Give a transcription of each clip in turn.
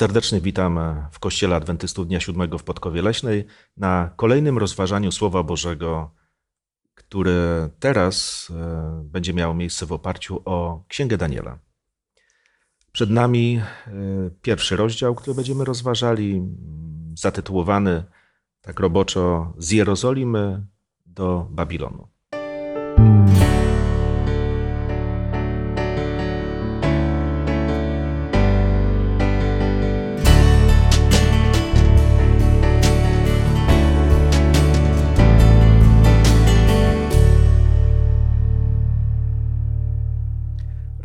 Serdecznie witam w Kościele Adwentystów Dnia Siódmego w Podkowie Leśnej na kolejnym rozważaniu Słowa Bożego, które teraz e, będzie miało miejsce w oparciu o Księgę Daniela. Przed nami e, pierwszy rozdział, który będziemy rozważali, zatytułowany tak roboczo Z Jerozolimy do Babilonu.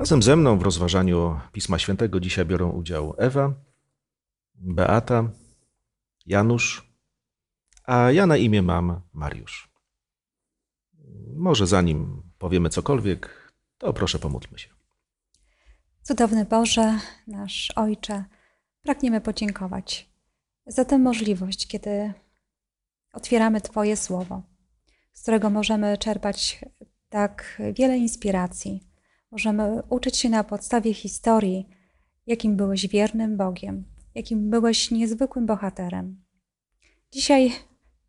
Razem ze mną w rozważaniu Pisma Świętego dzisiaj biorą udział Ewa, Beata, Janusz, a ja na imię mam Mariusz. Może zanim powiemy cokolwiek, to proszę pomódlmy się. Cudowny Boże, nasz Ojcze, pragniemy podziękować za tę możliwość, kiedy otwieramy Twoje słowo, z którego możemy czerpać tak wiele inspiracji Możemy uczyć się na podstawie historii, jakim byłeś wiernym Bogiem, jakim byłeś niezwykłym bohaterem. Dzisiaj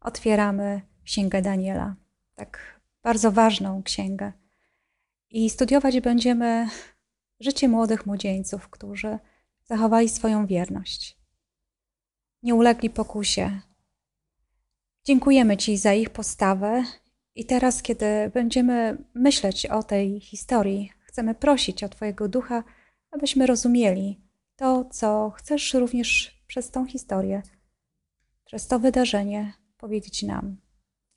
otwieramy Księgę Daniela, tak bardzo ważną księgę. I studiować będziemy życie młodych młodzieńców, którzy zachowali swoją wierność. Nie ulegli pokusie. Dziękujemy Ci za ich postawę. I teraz, kiedy będziemy myśleć o tej historii, chcemy prosić o Twojego ducha, abyśmy rozumieli to, co chcesz również przez tą historię, przez to wydarzenie powiedzieć nam,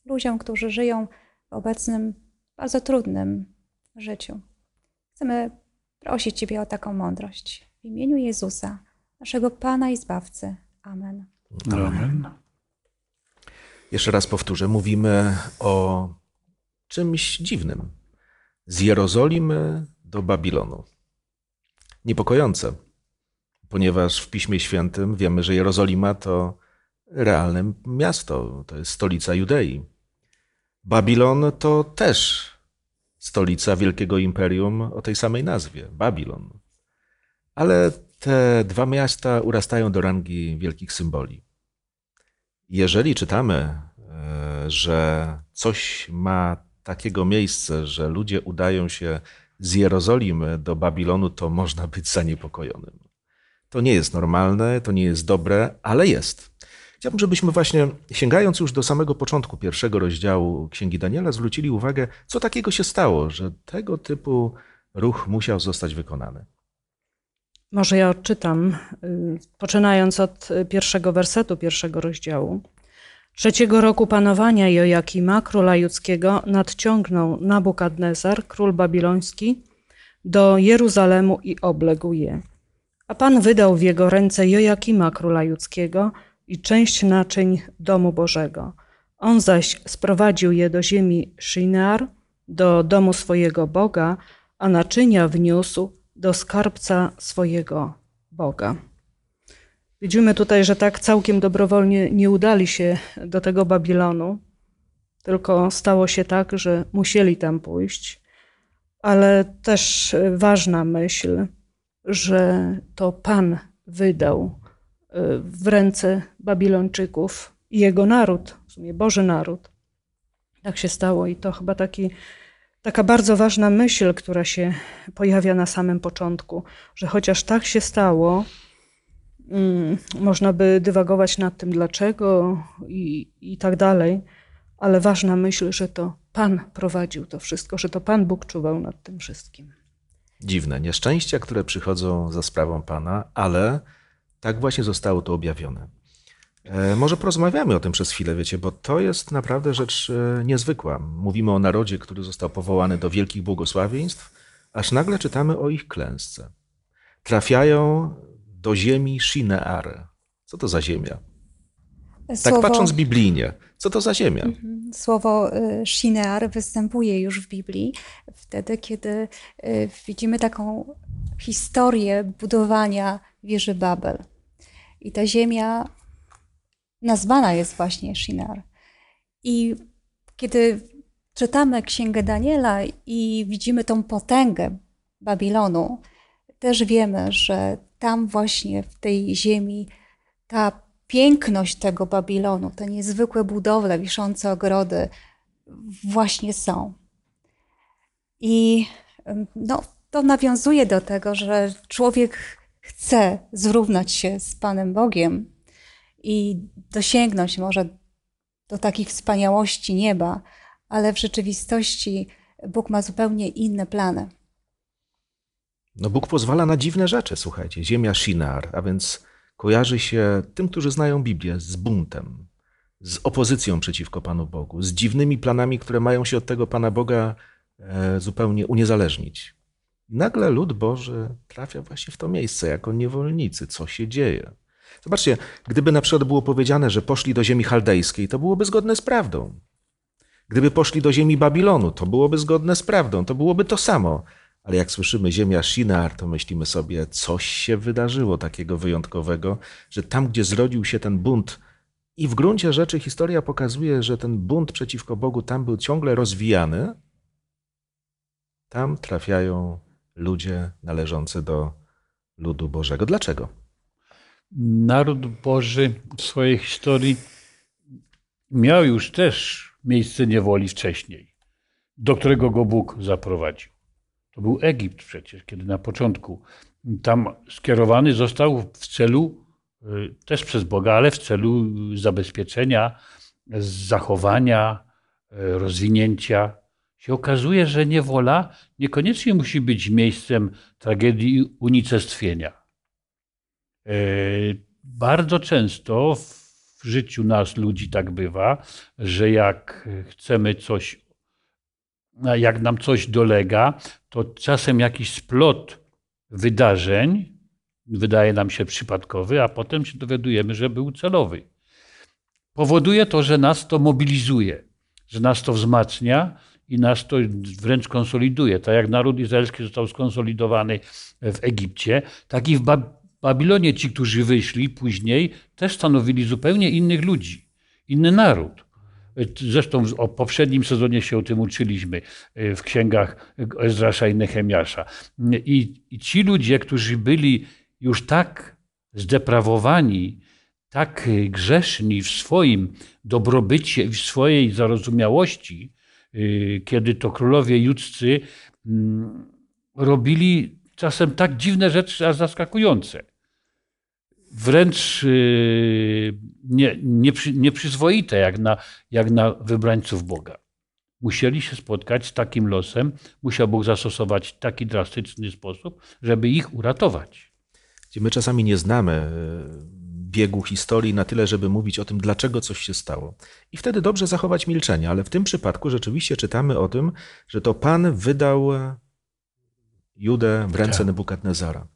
ludziom, którzy żyją w obecnym, bardzo trudnym życiu. Chcemy prosić Ciebie o taką mądrość. W imieniu Jezusa, naszego Pana i Zbawcy. Amen. Amen. Jeszcze raz powtórzę, mówimy o czymś dziwnym z Jerozolimy do Babilonu. Niepokojące, ponieważ w Piśmie Świętym wiemy, że Jerozolima to realne miasto, to jest stolica Judei. Babilon to też stolica wielkiego imperium o tej samej nazwie Babilon. Ale te dwa miasta urastają do rangi wielkich symboli. Jeżeli czytamy, e, że coś ma takiego miejsce, że ludzie udają się z Jerozolimy do Babilonu, to można być zaniepokojonym. To nie jest normalne, to nie jest dobre, ale jest. Chciałbym, żebyśmy właśnie, sięgając już do samego początku pierwszego rozdziału Księgi Daniela, zwrócili uwagę, co takiego się stało, że tego typu ruch musiał zostać wykonany. Może ja odczytam, y, poczynając od pierwszego wersetu pierwszego rozdziału. Trzeciego roku panowania Jojakima, króla judzkiego, nadciągnął Nabukadnezar, król babiloński, do Jeruzalemu i obległ je. A Pan wydał w jego ręce Jojakima, króla judzkiego, i część naczyń domu Bożego. On zaś sprowadził je do ziemi Shinar, do domu swojego Boga, a naczynia wniósł do skarbca swojego Boga. Widzimy tutaj, że tak całkiem dobrowolnie nie udali się do tego Babilonu, tylko stało się tak, że musieli tam pójść. Ale też ważna myśl, że to Pan wydał y, w ręce Babilończyków jego naród, w sumie Boży naród. Tak się stało i to chyba taki, taka bardzo ważna myśl, która się pojawia na samym początku, że chociaż tak się stało, można by dywagować nad tym, dlaczego i, i tak dalej, ale ważna myśl, że to Pan prowadził to wszystko, że to Pan Bóg czuwał nad tym wszystkim. Dziwne nieszczęścia, które przychodzą za sprawą Pana, ale tak właśnie zostało to objawione. E, może porozmawiamy o tym przez chwilę, wiecie, bo to jest naprawdę rzecz e, niezwykła. Mówimy o narodzie, który został powołany do wielkich błogosławieństw, aż nagle czytamy o ich klęsce. Trafiają do ziemi Shinear. Co to za ziemia? Tak Słowo... Tak patrząc biblijnie, co to za ziemia? Mhm. Słowo y, Shinear występuje już w Biblii, wtedy, kiedy y, widzimy taką historię budowania wieży Babel. I ta ziemia nazwana jest właśnie Shinar. I kiedy czytamy Księgę Daniela i widzimy tą potęgę Babilonu, też wiemy, że tam właśnie w tej ziemi ta piękność tego Babilonu, te niezwykłe budowle, wiszące ogrody właśnie są. I no, to nawiązuje do tego, że człowiek chce zrównać się z Panem Bogiem i dosięgnąć może do takich wspaniałości nieba, ale w rzeczywistości Bóg ma zupełnie inne plany. No Bóg pozwala na dziwne rzeczy, słuchajcie. Ziemia Shinar, a więc kojarzy się tym, którzy znają Biblię, z buntem, z opozycją przeciwko Panu Bogu, z dziwnymi planami, które mają się od tego Pana Boga e, zupełnie uniezależnić. I nagle lud Boży trafia właśnie w to miejsce jako niewolnicy. Co się dzieje? Zobaczcie, gdyby na przykład było powiedziane, że poszli do ziemi chaldejskiej, to byłoby zgodne z prawdą. Gdyby poszli do ziemi Babilonu, to byłoby zgodne z prawdą, to byłoby to samo. Ale jak słyszymy ziemia Shinar, to myślimy sobie, coś się wydarzyło takiego wyjątkowego, że tam, gdzie zrodził się ten bunt, i w gruncie rzeczy historia pokazuje, że ten bunt przeciwko Bogu tam był ciągle rozwijany, tam trafiają ludzie należący do ludu Bożego. Dlaczego? Naród Boży w swojej historii miał już też miejsce niewoli wcześniej, do którego go Bóg zaprowadził. To był Egipt przecież, kiedy na początku tam skierowany został w celu, y, też przez Boga, ale w celu zabezpieczenia, zachowania, y, rozwinięcia. Się okazuje, że niewola niekoniecznie musi być miejscem tragedii i unicestwienia. Y, bardzo często w życiu nas, ludzi, tak bywa, że jak chcemy coś, jak nam coś dolega, to czasem jakiś splot wydarzeń wydaje nam się przypadkowy, a potem się dowiadujemy, że był celowy. Powoduje to, że nas to mobilizuje, że nas to wzmacnia i nas to wręcz konsoliduje. Tak jak naród izraelski został skonsolidowany w Egipcie, tak i w Babilonie ci, którzy wyszli później, też stanowili zupełnie innych ludzi, inny naród. Zresztą w poprzednim sezonie się o tym uczyliśmy e, w księgach Ezrasza i Nehemiasza. I, I ci ludzie, którzy byli już tak zdeprawowani, tak grzeszni w swoim dobrobycie, w swojej zarozumiałości, e, kiedy to królowie judzcy mm, robili czasem tak dziwne rzeczy, aż zaskakujące wręcz y, nie, nie, nieprzyzwoite jak na, jak na wybrańców Boga. Musieli się spotkać z takim losem, musiał Bóg zastosować taki drastyczny sposób, żeby ich uratować. My czasami nie znamy y, biegu historii na tyle, żeby mówić o tym, dlaczego coś się stało. I wtedy dobrze zachować milczenie, ale w tym przypadku rzeczywiście czytamy o tym, że to Pan wydał Judę w ręce tak. Nebukadnezara.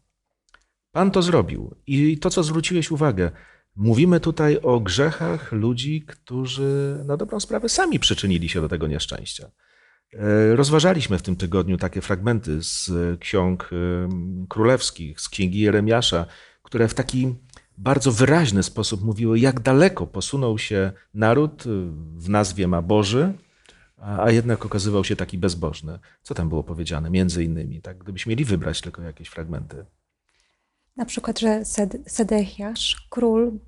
Pan to zrobił. I to, co zwróciłeś uwagę, mówimy tutaj o grzechach ludzi, którzy na dobrą sprawę sami przyczynili się do tego nieszczęścia. E, rozważaliśmy w tym tygodniu takie fragmenty z ksiąg e, królewskich, z księgi Jeremiasza, które w taki bardzo wyraźny sposób mówiły, jak daleko posunął się naród w nazwie ma Boży, a jednak okazywał się taki bezbożny. Co tam było powiedziane, między innymi, tak, gdybyśmy mieli wybrać tylko jakieś fragmenty. Na przykład, że Sedechiasz, król,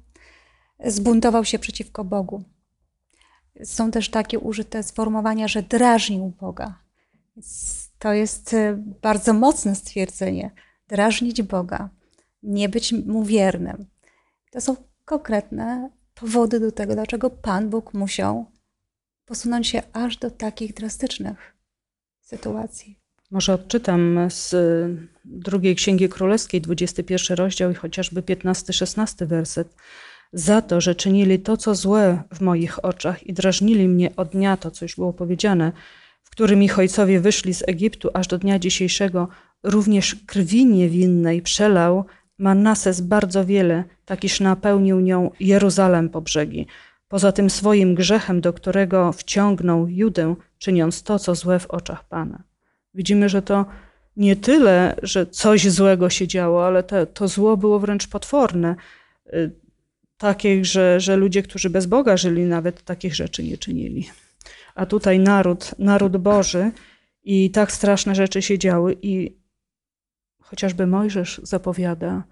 zbuntował się przeciwko Bogu. Są też takie użyte sformułowania, że drażnił Boga. To jest e, bardzo mocne stwierdzenie. Drażnić Boga, nie być mu wiernym. To są konkretne powody do tego, dlaczego Pan Bóg musiał posunąć się aż do takich drastycznych sytuacji. Może odczytam z drugiej Księgi Królewskiej, 21 rozdział i chociażby 15-16 werset. Za to, że czynili to, co złe w moich oczach i drażnili mnie od dnia, to co już było powiedziane, w którym ich ojcowie wyszli z Egiptu aż do dnia dzisiejszego, również krwi niewinnej przelał Manases bardzo wiele, tak iż napełnił nią Jeruzalem po brzegi. Poza tym swoim grzechem, do którego wciągnął Judę, czyniąc to, co złe w oczach Pana. Widzimy, że to nie tyle, że coś złego się działo, ale to, to zło było wręcz potworne. Y, takie, że, że ludzie, którzy bez Boga żyli, nawet takich rzeczy nie czynili. A tutaj naród, naród Boży i tak straszne rzeczy się działy i chociażby Mojżesz zapowiada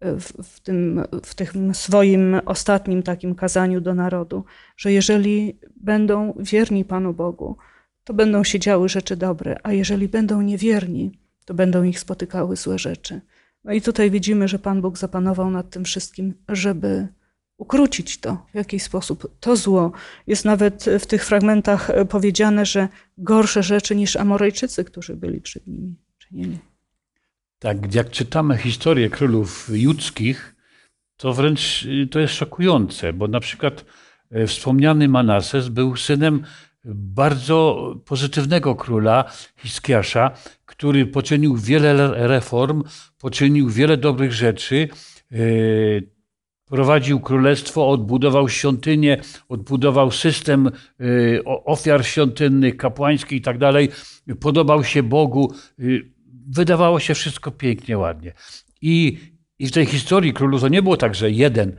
w, w, tym, w tym swoim ostatnim takim kazaniu do narodu, że jeżeli będą wierni Panu Bogu, to będą się działy rzeczy dobre, a jeżeli będą niewierni, to będą ich spotykały złe rzeczy. No i tutaj widzimy, że Pan Bóg zapanował nad tym wszystkim, żeby ukrócić to w jakiś sposób. To zło jest nawet w tych fragmentach powiedziane, że gorsze rzeczy niż Amorejczycy, którzy byli przed nimi czynili. Tak, jak czytamy historię królów judzkich, to wręcz y, to jest szokujące, bo na przykład e, wspomniany Manases był synem bardzo pozytywnego króla Hiskiasza, który poczynił wiele reform, poczynił wiele dobrych rzeczy, e, prowadził królestwo, odbudował świątynię, odbudował system e, ofiar świątynnych, kapłańskich i tak dalej. Podobał się Bogu wydawało się wszystko pięknie, ładnie. I, I w tej historii królu to nie było tak, że jeden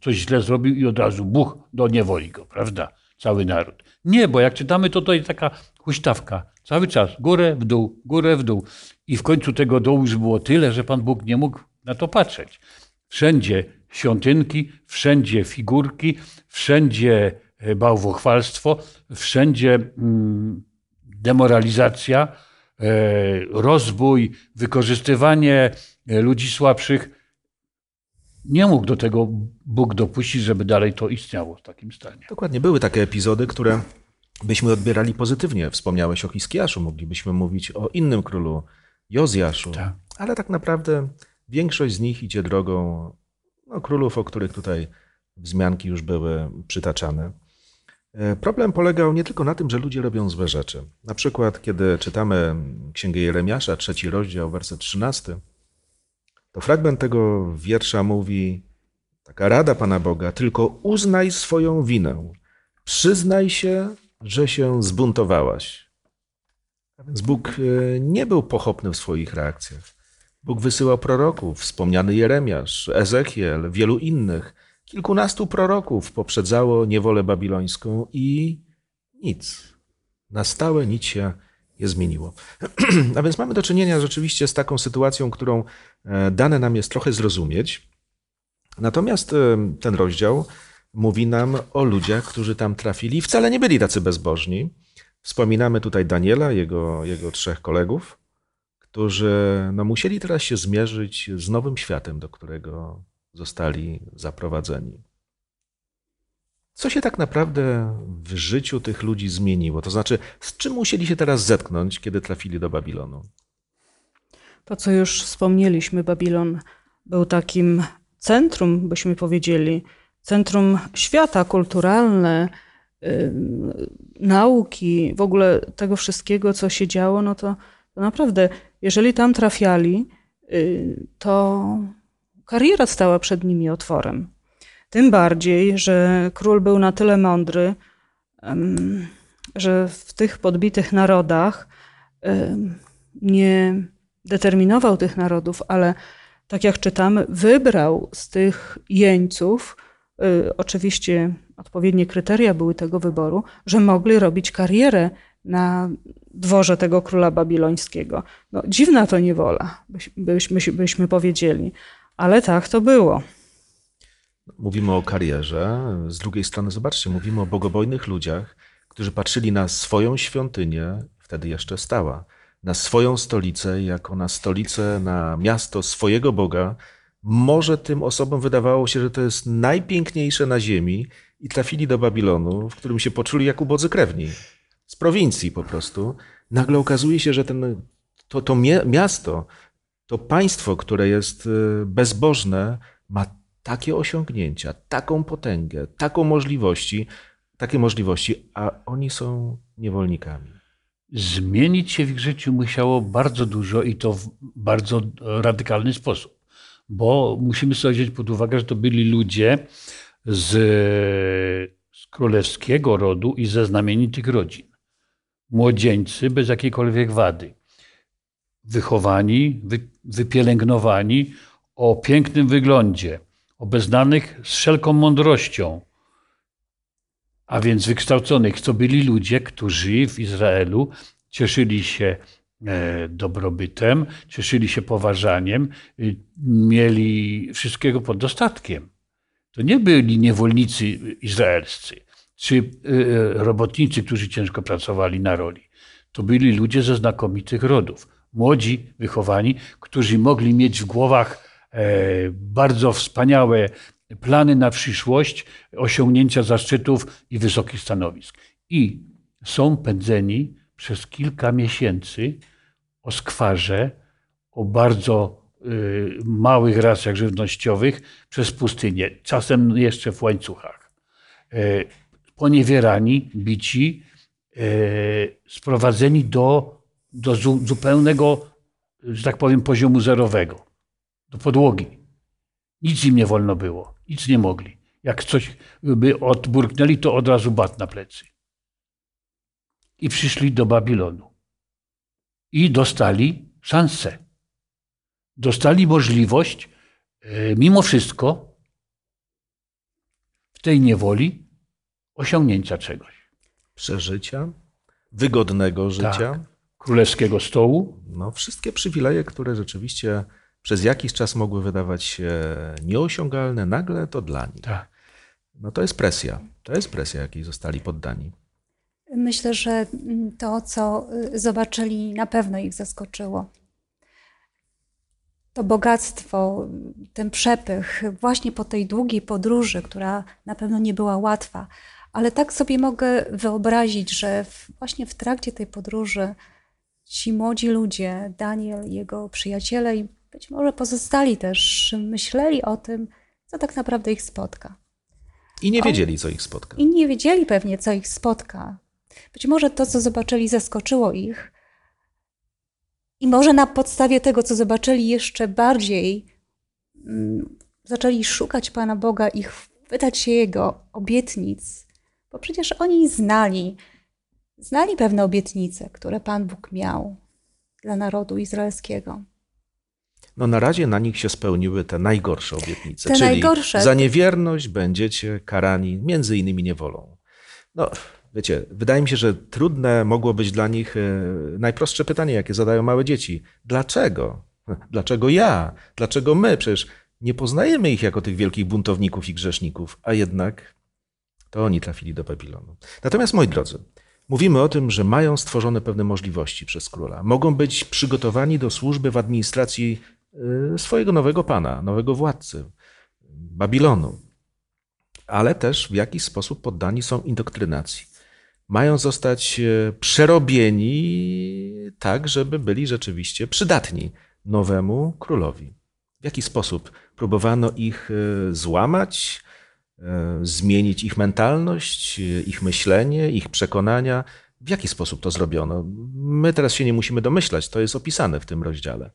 coś źle zrobił i od razu Bóg do niewoli go, prawda? Cały naród. Nie, bo jak czytamy, to tutaj taka huśtawka. Cały czas górę w dół, górę w dół. I w końcu tego dołu już było tyle, że Pan Bóg nie mógł na to patrzeć. Wszędzie świątynki, wszędzie figurki, wszędzie e, bałwochwalstwo, wszędzie mm, demoralizacja, E, rozbój, wykorzystywanie e, ludzi słabszych. Nie mógł do tego Bóg dopuścić, żeby dalej to istniało w takim stanie. Dokładnie, były takie epizody, które byśmy odbierali pozytywnie. Wspomniałeś o Hiskiaszu, moglibyśmy mówić o innym królu, Jozjaszu, tak. ale tak naprawdę większość z nich idzie drogą no, królów, o których tutaj wzmianki już były przytaczane. E, problem polegał nie tylko na tym, że ludzie robią złe rzeczy. Na przykład, kiedy czytamy Księgę Jeremiasza, trzeci rozdział, werset 13, to fragment tego wiersza mówi, taka rada Pana Boga, tylko uznaj swoją winę, przyznaj się, że się zbuntowałaś. A więc Bóg e, nie był pochopny w swoich reakcjach. Bóg wysyłał proroków, wspomniany Jeremiasz, Ezechiel, wielu innych, Kilkunastu proroków poprzedzało niewolę babilońską i nic. Na stałe nic się nie zmieniło. A więc mamy do czynienia rzeczywiście z taką sytuacją, którą e, dane nam jest trochę zrozumieć. Natomiast e, ten rozdział mówi nam o ludziach, którzy tam trafili i wcale nie byli tacy bezbożni. Wspominamy tutaj Daniela, jego, jego trzech kolegów, którzy no, musieli teraz się zmierzyć z nowym światem, do którego zostali zaprowadzeni. Co się tak naprawdę w życiu tych ludzi zmieniło? To znaczy, z czym musieli się teraz zetknąć, kiedy trafili do Babilonu? To, co już wspomnieliśmy, Babilon był takim centrum, byśmy powiedzieli, centrum świata kulturalne, yy, nauki, w ogóle tego wszystkiego, co się działo, no to, to naprawdę, jeżeli tam trafiali, yy, to kariera stała przed nimi otworem. Tym bardziej, że król był na tyle mądry, że w tych podbitych narodach nie determinował tych narodów, ale tak jak czytamy, wybrał z tych jeńców, y, oczywiście odpowiednie kryteria były tego wyboru, że mogli robić karierę na dworze tego króla babilońskiego. No, dziwna to niewola, byśmy, byśmy powiedzieli. Ale tak to było. Mówimy o karierze. Z drugiej strony, zobaczcie, mówimy o bogobojnych ludziach, którzy patrzyli na swoją świątynię, wtedy jeszcze stała, na swoją stolicę, jako na stolicę, na miasto swojego Boga. Może tym osobom wydawało się, że to jest najpiękniejsze na ziemi i trafili do Babilonu, w którym się poczuli jak ubodzy krewni. Z prowincji po prostu. Nagle okazuje się, że ten, to, to miasto to państwo, które jest y, bezbożne, ma takie osiągnięcia, taką potęgę, taką możliwości, takie możliwości, a oni są niewolnikami. Zmienić się w ich życiu musiało bardzo dużo i to w bardzo radykalny sposób. Bo musimy sobie wziąć pod uwagę, że to byli ludzie z, z królewskiego rodu i ze znamienitych rodzin. Młodzieńcy bez jakiejkolwiek wady wychowani, wy, wypielęgnowani, o pięknym wyglądzie, obeznanych z wszelką mądrością, a więc wykształconych. To byli ludzie, którzy w Izraelu cieszyli się e, dobrobytem, cieszyli się poważaniem, y, mieli wszystkiego pod dostatkiem. To nie byli niewolnicy izraelscy czy y, robotnicy, którzy ciężko pracowali na roli. To byli ludzie ze znakomitych rodów. Młodzi, wychowani, którzy mogli mieć w głowach e, bardzo wspaniałe plany na przyszłość, osiągnięcia zaszczytów i wysokich stanowisk. I są pędzeni przez kilka miesięcy o skwarze, o bardzo y, małych racjach żywnościowych przez pustynię, czasem jeszcze w łańcuchach. E, poniewierani, bici, e, sprowadzeni do, do zupełnego, że tak powiem, poziomu zerowego, do podłogi. Nic im nie wolno było, nic nie mogli. Jak coś by odburknęli, to od razu bat na plecy. I przyszli do Babilonu. I dostali szansę. Dostali możliwość, e, mimo wszystko, w tej niewoli osiągnięcia czegoś. Przeżycia, wygodnego życia. Tak. Królewskiego stołu. No, wszystkie przywileje, które rzeczywiście przez jakiś czas mogły wydawać się nieosiągalne, nagle to dla nich. Tak. No to jest presja. To jest presja, jakiej zostali poddani. Myślę, że to, co zobaczyli, na pewno ich zaskoczyło. To bogactwo, ten przepych, właśnie po tej długiej podróży, która na pewno nie była łatwa, ale tak sobie mogę wyobrazić, że właśnie w trakcie tej podróży ci młodzi ludzie, Daniel, jego przyjaciele i być może pozostali też, myśleli o tym, co tak naprawdę ich spotka. I nie wiedzieli, co ich spotka. I nie wiedzieli pewnie, co ich spotka. Być może to, co zobaczyli, zaskoczyło ich. I może na podstawie tego, co zobaczyli, jeszcze bardziej mm, zaczęli szukać Pana Boga i chwytać się Jego obietnic, bo przecież oni znali, znali pewne obietnice, które Pan Bóg miał dla narodu izraelskiego. No na razie na nich się spełniły te najgorsze obietnice. Te czyli najgorsze. Za niewierność będziecie karani między innymi niewolą. No, wiecie, wydaje mi się, że trudne mogło być dla nich e, najprostsze pytanie, jakie zadają małe dzieci. Dlaczego? Dlaczego ja? Dlaczego my? Przecież nie poznajemy ich jako tych wielkich buntowników i grzeszników, a jednak to oni trafili do Babilonu. Natomiast, moi drodzy, mówimy o tym, że mają stworzone pewne możliwości przez króla. Mogą być przygotowani do służby w administracji swojego nowego pana, nowego władcy Babilonu. Ale też w jakiś sposób poddani są indoktrynacji. Mają zostać y, przerobieni tak, żeby byli rzeczywiście przydatni nowemu królowi. W jaki sposób próbowano ich y, złamać, zmienić ich mentalność, ich myślenie, ich przekonania. W jaki sposób to zrobiono? My teraz się nie musimy domyślać, to jest opisane w tym rozdziale.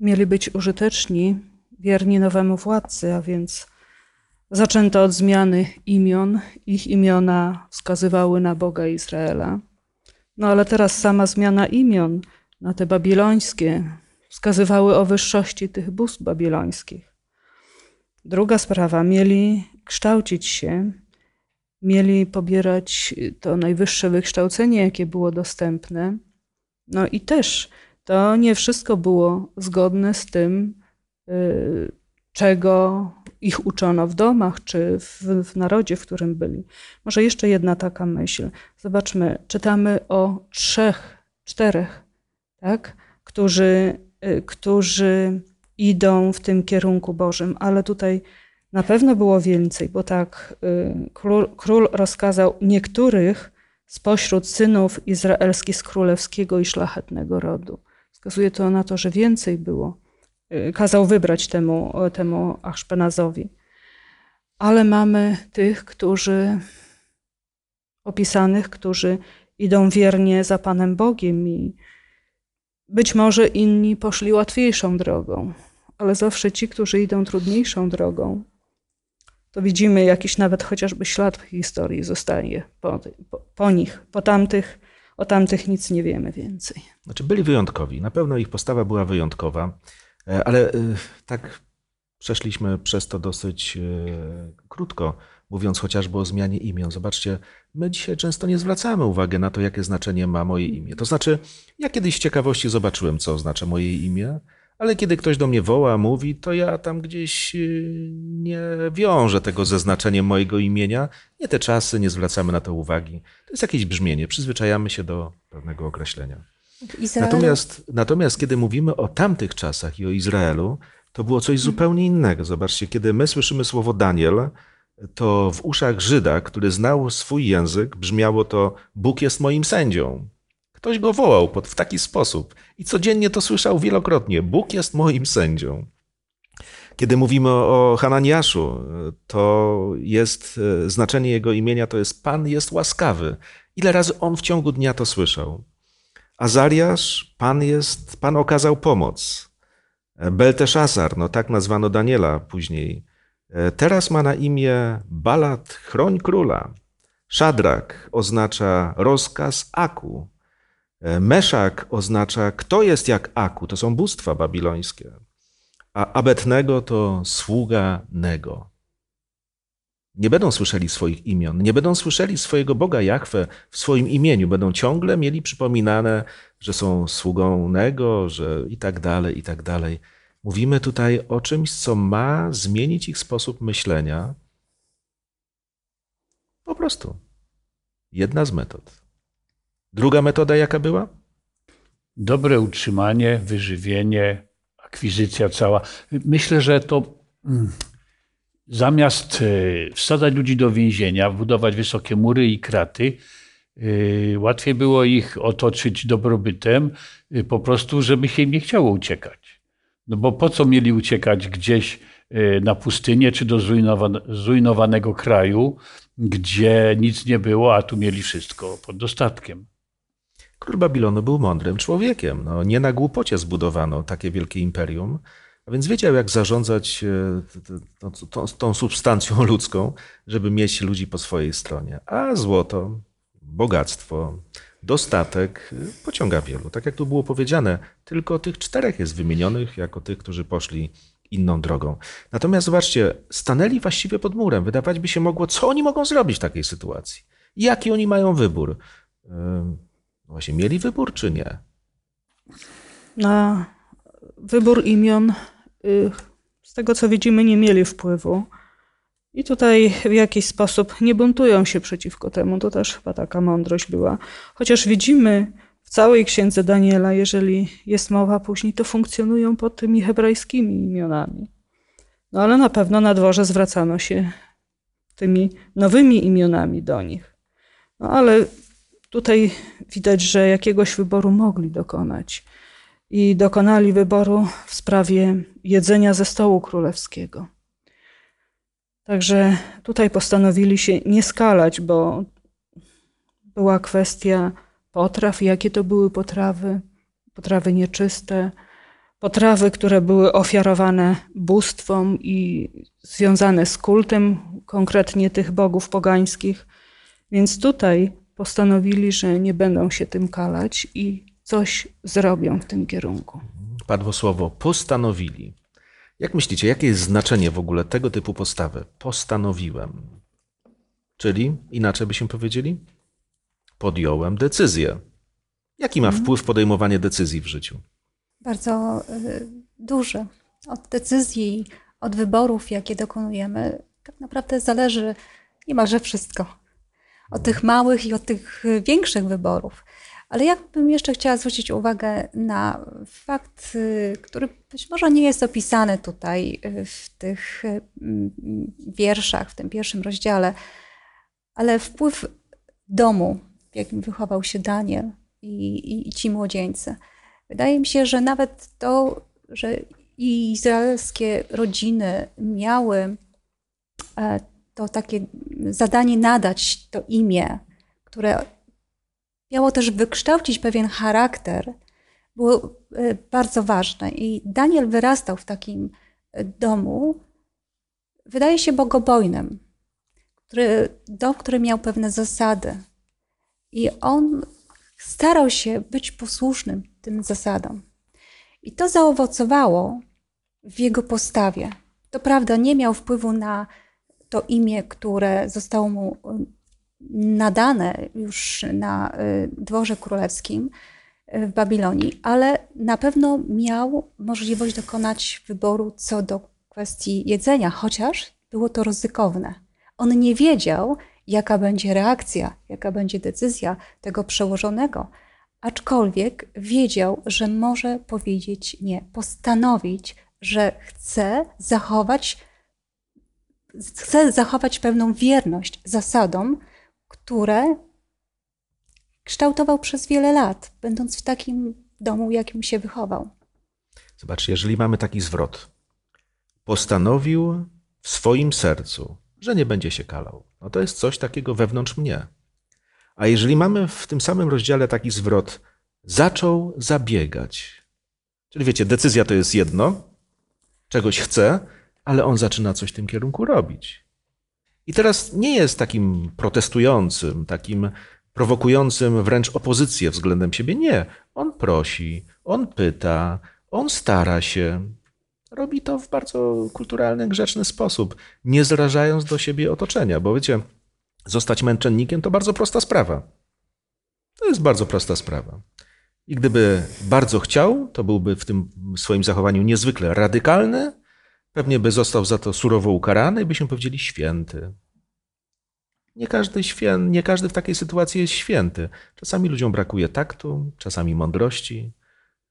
Mieli być użyteczni, wierni nowemu władcy, a więc zaczęto od zmiany imion. Ich imiona wskazywały na Boga Izraela. No ale teraz sama zmiana imion na te babilońskie wskazywały o wyższości tych bóstw babilońskich. Druga sprawa, mieli kształcić się, mieli pobierać to najwyższe wykształcenie, jakie było dostępne. No i też to nie wszystko było zgodne z tym, y, czego ich uczono w domach czy w, w, narodzie, w którym byli. Może jeszcze jedna taka myśl. Zobaczmy, czytamy o trzech, czterech, tak, którzy, y, którzy idą w tym kierunku Bożym, ale tutaj na pewno było więcej, bo tak y, król, król rozkazał niektórych spośród synów izraelskich z królewskiego i szlachetnego rodu. Wskazuje to na to, że więcej było. Y, kazał wybrać temu, temu Aszpenazowi. Ale mamy tych, którzy opisanych, którzy idą wiernie za Panem Bogiem i być może inni poszli łatwiejszą drogą, ale zawsze ci, którzy idą trudniejszą drogą, to widzimy jakiś nawet chociażby ślad w historii zostaje po, po, po nich, po tamtych, o tamtych nic nie wiemy więcej. Znaczy byli wyjątkowi, na pewno ich postawa była wyjątkowa, e, ale e, tak Przeszliśmy przez to dosyć e, krótko, mówiąc chociażby o zmianie imion. Zobaczcie, my dzisiaj często nie zwracamy uwagi na to, jakie znaczenie ma moje imię. To znaczy, ja kiedyś z ciekawości zobaczyłem, co oznacza moje imię, ale kiedy ktoś do mnie woła, mówi, to ja tam gdzieś y, nie wiążę tego ze znaczeniem mojego imienia. Nie te czasy, nie zwracamy na to uwagi. To jest jakieś brzmienie, przyzwyczajamy się do pewnego określenia. Izraelu, Natomiast, natomiast kiedy mówimy o tamtych czasach i o Izraelu, to było coś zupełnie innego. Zobaczcie, kiedy my słyszymy słowo Daniel, to w uszach Żyda, który znał swój język, brzmiało to Bóg jest moim sędzią. Ktoś go wołał pod, w taki sposób i codziennie to słyszał wielokrotnie. Bóg jest moim sędzią. Kiedy mówimy o Hananiaszu, to jest e, znaczenie jego imienia to jest Pan jest łaskawy. Ile razy on w ciągu dnia to słyszał? Azariasz, Pan jest, Pan okazał pomoc. Belteszazar, no tak nazwano Daniela później. E, Teraz ma na imię Balat, chroń króla. Szadrak oznacza rozkaz Aku. E, Meszak oznacza kto jest jak Aku, to są bóstwa babilońskie. A Abednego to sługa Nego. Nie będą słyszeli swoich imion, nie będą słyszeli swojego Boga Jahwe w swoim imieniu, będą ciągle mieli przypominane, że są sługą Nego, że i tak dalej, i tak dalej. Mówimy tutaj o czymś, co ma zmienić ich sposób myślenia. Po prostu. Jedna z metod. Druga metoda jaka była? Dobre utrzymanie, wyżywienie, akwizycja cała. Myślę, że to mm, zamiast e, wsadzać ludzi do więzienia, budować wysokie mury i kraty, e, łatwiej było ich otoczyć dobrobytem, e, po prostu, żeby się im nie chciało uciekać. No bo po co mieli uciekać gdzieś na pustynię czy do zrujnowane, zrujnowanego kraju, gdzie nic nie było, a tu mieli wszystko pod dostatkiem. Król Babilonu był mądrym człowiekiem. No, nie na głupocie zbudowano takie wielkie imperium, a więc wiedział, jak zarządzać e, tą, substancją ludzką, żeby mieć ludzi po swojej stronie. A złoto, bogactwo, dostatek e, pociąga wielu. Tak jak tu było powiedziane, tylko tych czterech jest wymienionych jako tych, którzy poszli inną drogą. Natomiast zobaczcie, stanęli właściwie pod murem. Wydawać by się mogło, co oni mogą zrobić w takiej sytuacji. Jaki oni mają wybór? Ym, Właśnie mieli wybór, czy nie? Na wybór imion, y, z tego co widzimy, nie mieli wpływu. I tutaj w jakiś sposób nie buntują się przeciwko temu. To też chyba taka mądrość była. Chociaż widzimy w całej księdze Daniela, jeżeli jest mowa później, to funkcjonują pod tymi hebrajskimi imionami. No ale na pewno na dworze zwracano się tymi nowymi imionami do nich. No ale tutaj widać, że jakiegoś wyboru mogli dokonać. I dokonali wyboru w sprawie jedzenia ze stołu królewskiego. Także tutaj postanowili się nie skalać, bo była kwestia potraw, jakie to były potrawy, potrawy nieczyste, potrawy, które były ofiarowane bóstwom i związane z kultem konkretnie tych bogów pogańskich. Więc tutaj postanowili, że nie będą się tym kalać i coś zrobią w tym kierunku. Padło słowo postanowili. Jak myślicie, jakie jest znaczenie w ogóle tego typu postawy? Postanowiłem. Czyli, inaczej byśmy powiedzieli, podjąłem decyzję. Jaki ma wpływ podejmowanie decyzji w życiu? bardzo y, duży. Od decyzji, od wyborów, jakie dokonujemy, tak naprawdę zależy niemalże wszystko. Od tych małych i od tych y, większych wyborów. Ale ja bym jeszcze chciała zwrócić uwagę na fakt, y, który być może nie jest opisany tutaj y, w tych mm, wierszach, w tym pierwszym rozdziale, ale wpływ domu, w jakim wychował się Daniel i, i, i ci młodzieńcy. Wydaje mi się, że nawet to, że izraelskie rodziny miały e, to takie zadanie nadać to imię, które miało też wykształcić pewien charakter, było e, bardzo ważne. I Daniel wyrastał w takim e, domu, wydaje się bogobojnym, który, dom, który miał pewne zasady. I on starał się być posłusznym tym zasadom. I to zaowocowało w jego postawie. To To prawda, nie miał wpływu na to imię, które zostało mu nadane już na y, dworze królewskim y, w Babilonii, ale na pewno miał możliwość dokonać wyboru co do kwestii jedzenia, chociaż było to ryzykowne. On nie wiedział, jaka będzie reakcja, jaka będzie decyzja tego przełożonego, aczkolwiek wiedział, że może powiedzieć nie, postanowić, że chce zachować, chce zachować pewną wierność zasadom, które kształtował przez wiele lat, będąc w takim domu, jakim się wychował. Zobacz, jeżeli mamy taki zwrot, postanowił w swoim sercu, że nie będzie się kalał. No to jest coś takiego wewnątrz mnie. A jeżeli mamy w tym samym rozdziale taki zwrot, zaczął zabiegać. Czyli wiecie, decyzja to jest jedno, czegoś chce, ale on zaczyna coś w tym kierunku robić. I teraz nie jest takim protestującym, takim prowokującym wręcz opozycję względem siebie. Nie. On prosi, on pyta, on stara się. Robi to w bardzo kulturalny, grzeczny sposób, nie zrażając do siebie otoczenia, bo wiecie, zostać męczennikiem to bardzo prosta sprawa. To jest bardzo prosta sprawa. I gdyby bardzo chciał, to byłby w tym swoim zachowaniu niezwykle radykalny, pewnie by został za to surowo ukarany i byśmy powiedzieli święty. Nie każdy, świę, nie każdy w takiej sytuacji jest święty. Czasami ludziom brakuje taktu, czasami mądrości,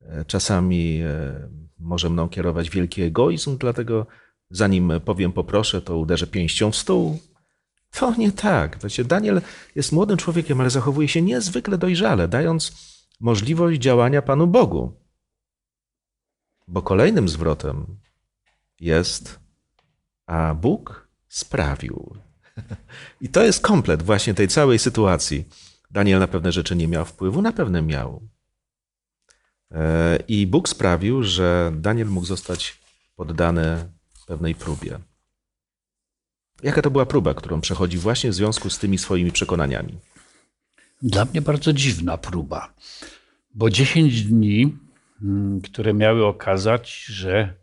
e, czasami e, może mną kierować wielki egoizm, dlatego zanim powiem poproszę, to uderzę pięścią w stół. To nie tak. Wiecie, Daniel jest młodym człowiekiem, ale zachowuje się niezwykle dojrzale, dając możliwość działania Panu Bogu. Bo kolejnym zwrotem jest, a Bóg sprawił. I to jest komplet właśnie tej całej sytuacji. Daniel na pewne rzeczy nie miał wpływu, na pewne miał. E, I Bóg sprawił, że Daniel mógł zostać poddany pewnej próbie. Jaka to była próba, którą przechodzi właśnie w związku z tymi swoimi przekonaniami? Dla mnie bardzo dziwna próba, bo 10 dni, mm, które miały okazać, że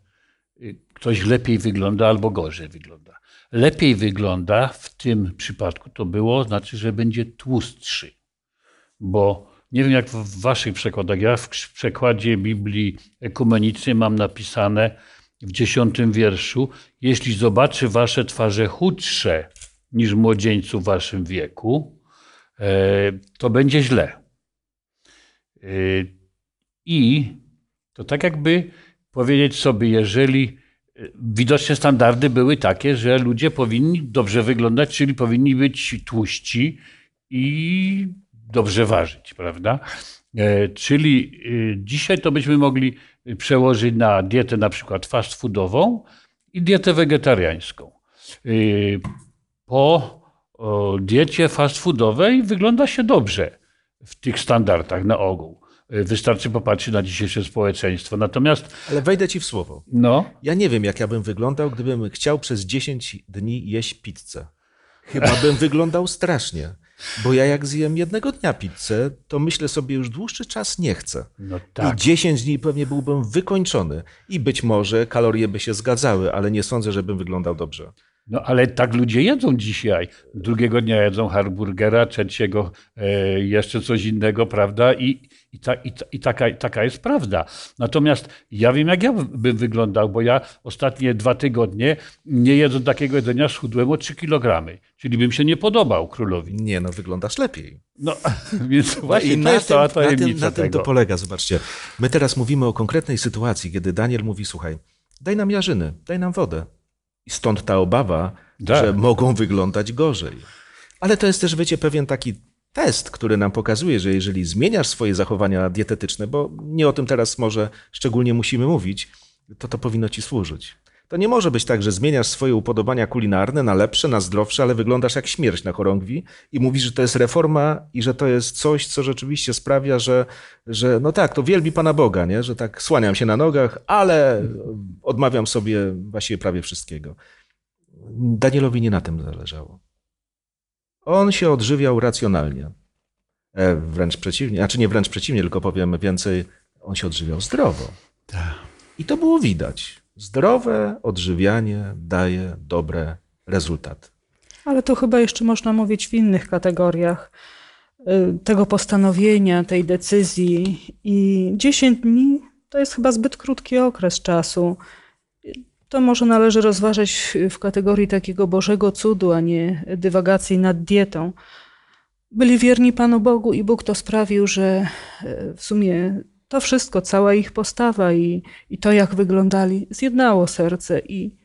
ktoś lepiej wygląda albo gorzej wygląda. Lepiej wygląda w tym przypadku to było, znaczy, że będzie tłustszy, bo nie wiem jak w waszych przekładach, ja w przekładzie Biblii ekumenicznej mam napisane w dziesiątym wierszu, jeśli zobaczy wasze twarze chudsze niż młodzieńców w waszym wieku, e, to będzie źle. E, I to tak jakby powiedzieć sobie, jeżeli widocznie standardy były takie, że ludzie powinni dobrze wyglądać, czyli powinni być tłuści i dobrze ważyć, prawda? E, czyli e, dzisiaj to byśmy mogli przełożyć na dietę na przykład fast foodową i dietę wegetariańską. E, po diecie fast foodowej wygląda się dobrze w tych standardach na ogół. Wystarczy popatrzeć na dzisiejsze społeczeństwo. Natomiast. Ale wejdę ci w słowo. No. Ja nie wiem, jak ja bym wyglądał, gdybym chciał przez 10 dni jeść pizzę. Chyba bym wyglądał strasznie. Bo ja jak zjem jednego dnia pizzę, to myślę sobie już dłuższy czas nie chcę. No tak. I 10 dni pewnie byłbym wykończony. I być może kalorie by się zgadzały, ale nie sądzę, żebym wyglądał dobrze. No ale tak ludzie jedzą dzisiaj. Drugiego dnia jedzą hamburgera, trzeciego e, jeszcze coś innego, prawda? I, i, ta, i, ta, i taka, taka jest prawda. Natomiast ja wiem, jak ja bym wyglądał, bo ja ostatnie dwa tygodnie, nie jedząc takiego jedzenia, schudłem o 3 kilogramy. Czyli bym się nie podobał królowi. Nie, no wyglądasz lepiej. No, więc właśnie no to jest cała tajemnica na tym, na tym to polega, zobaczcie. My teraz mówimy o konkretnej sytuacji, kiedy Daniel mówi, słuchaj, daj nam jarzyny, daj nam wodę. I stąd ta obawa, tak. że mogą wyglądać gorzej. Ale to jest też, wiecie, pewien taki test, który nam pokazuje, że jeżeli zmieniasz swoje zachowania dietetyczne, bo nie o tym teraz może szczególnie musimy mówić, to to powinno ci służyć. To nie może być tak, że zmieniasz swoje upodobania kulinarne na lepsze, na zdrowsze, ale wyglądasz jak śmierć na chorągwi i mówisz, że to jest reforma i że to jest coś, co rzeczywiście sprawia, że, że no tak, to wielbi Pana Boga, nie? że tak słaniam się na nogach, ale odmawiam sobie właściwie prawie wszystkiego. Danielowi nie na tym zależało. On się odżywiał racjonalnie. E, wręcz przeciwnie, znaczy nie wręcz przeciwnie, tylko powiem więcej, on się odżywiał zdrowo. Tak. I to było widać. Zdrowe odżywianie daje dobre rezultaty. Ale to chyba jeszcze można mówić w innych kategoriach y, tego postanowienia, tej decyzji. I 10 dni to jest chyba zbyt krótki okres czasu. To może należy rozważać w kategorii takiego Bożego cudu, a nie dywagacji nad dietą. Byli wierni Panu Bogu i Bóg to sprawił, że y, w sumie to wszystko, cała ich postawa i, i to, jak wyglądali, zjednało serce i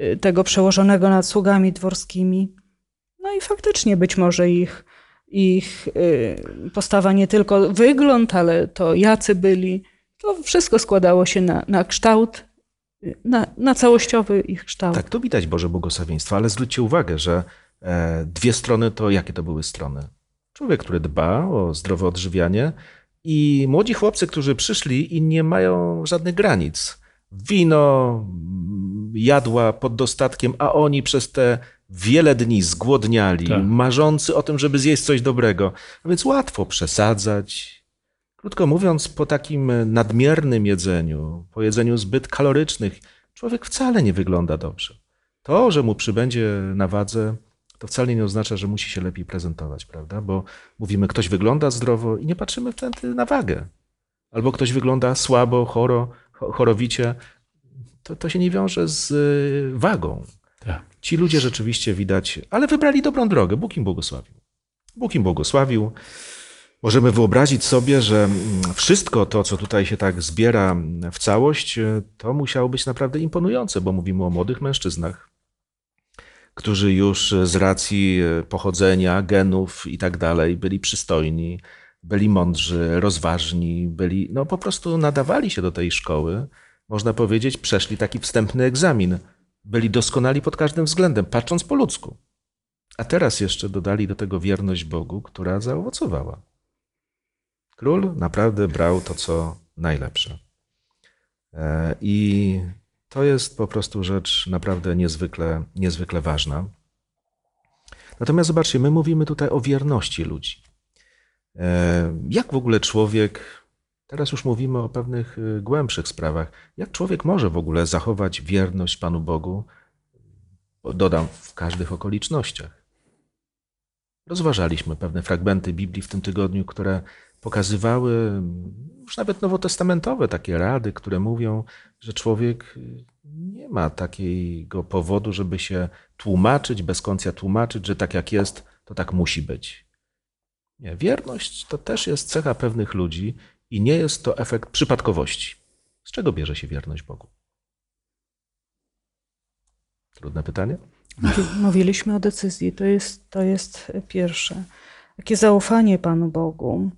y, tego przełożonego nad sługami dworskimi. No i faktycznie być może ich, ich y, postawa nie tylko wygląd, ale to jacy byli, to wszystko składało się na, na kształt, na, na całościowy ich kształt. Tak, tu widać Boże błogosławieństwo, ale zwróćcie uwagę, że e, dwie strony to jakie to były strony? Człowiek, który dba o zdrowe odżywianie i młodzi chłopcy, którzy przyszli i nie mają żadnych granic. Wino, jadła pod dostatkiem, a oni przez te wiele dni zgłodniali, Tak. marzący o tym, żeby zjeść coś dobrego. A więc łatwo przesadzać. Krótko mówiąc, po takim nadmiernym jedzeniu, po jedzeniu zbyt kalorycznych, człowiek wcale nie wygląda dobrze. To, że mu przybędzie na wadze, to wcale nie oznacza, że musi się lepiej prezentować, prawda? Bo mówimy, ktoś wygląda zdrowo i nie patrzymy wtedy na wagę. Albo ktoś wygląda słabo, choro, cho- chorowicie. To, to się nie wiąże z y, wagą. Tak. Ci ludzie rzeczywiście widać, ale wybrali dobrą drogę. Bóg im błogosławił. Bóg im błogosławił. Możemy wyobrazić sobie, że mm, wszystko to, co tutaj się tak zbiera w całość, y, to musiało być naprawdę imponujące, bo mówimy o młodych mężczyznach, którzy już z racji y, pochodzenia, genów i tak dalej byli przystojni, byli mądrzy, rozważni, byli, no po prostu nadawali się do tej szkoły. Można powiedzieć, przeszli taki wstępny egzamin. Byli doskonali pod każdym względem, patrząc po ludzku. A teraz jeszcze dodali do tego wierność Bogu, która zaowocowała. Król naprawdę brał to, co najlepsze. E, I to jest po prostu rzecz naprawdę niezwykle, niezwykle ważna. Natomiast zobaczcie, my mówimy tutaj o wierności ludzi. E, Jak w ogóle człowiek, teraz już mówimy o pewnych y, głębszych sprawach, jak człowiek może w ogóle zachować wierność Panu Bogu, bo dodam, w każdych okolicznościach. Rozważaliśmy pewne fragmenty Biblii w tym tygodniu, które pokazywały już nawet nowotestamentowe takie rady, które mówią, że człowiek nie ma takiego powodu, żeby się tłumaczyć, bez końca tłumaczyć, że tak jak jest, to tak musi być. Nie, wierność to też jest cecha pewnych ludzi i nie jest to efekt przypadkowości. Z czego bierze się wierność Bogu? Trudne pytanie? Mówi- Mówiliśmy o decyzji, to jest, to jest pierwsze. Takie zaufanie Panu Bogu.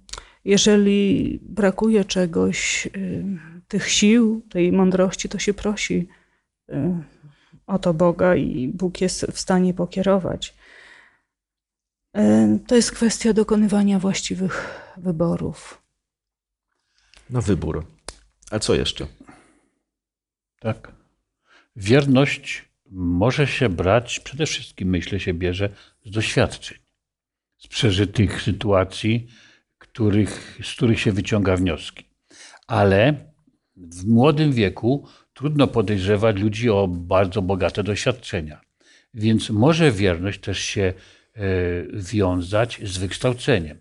Jeżeli brakuje czegoś, y, tych sił, tej mądrości, to się prosi y, o to Boga i Bóg jest w stanie pokierować. Y, To jest kwestia dokonywania właściwych wyborów. No wybór. A co jeszcze? Tak. Wierność może się brać, przede wszystkim myślę się bierze z doświadczeń, z przeżytych sytuacji, których, z których się wyciąga wnioski. Ale w młodym wieku trudno podejrzewać ludzi o bardzo bogate doświadczenia. Więc może wierność też się e, wiązać z wykształceniem,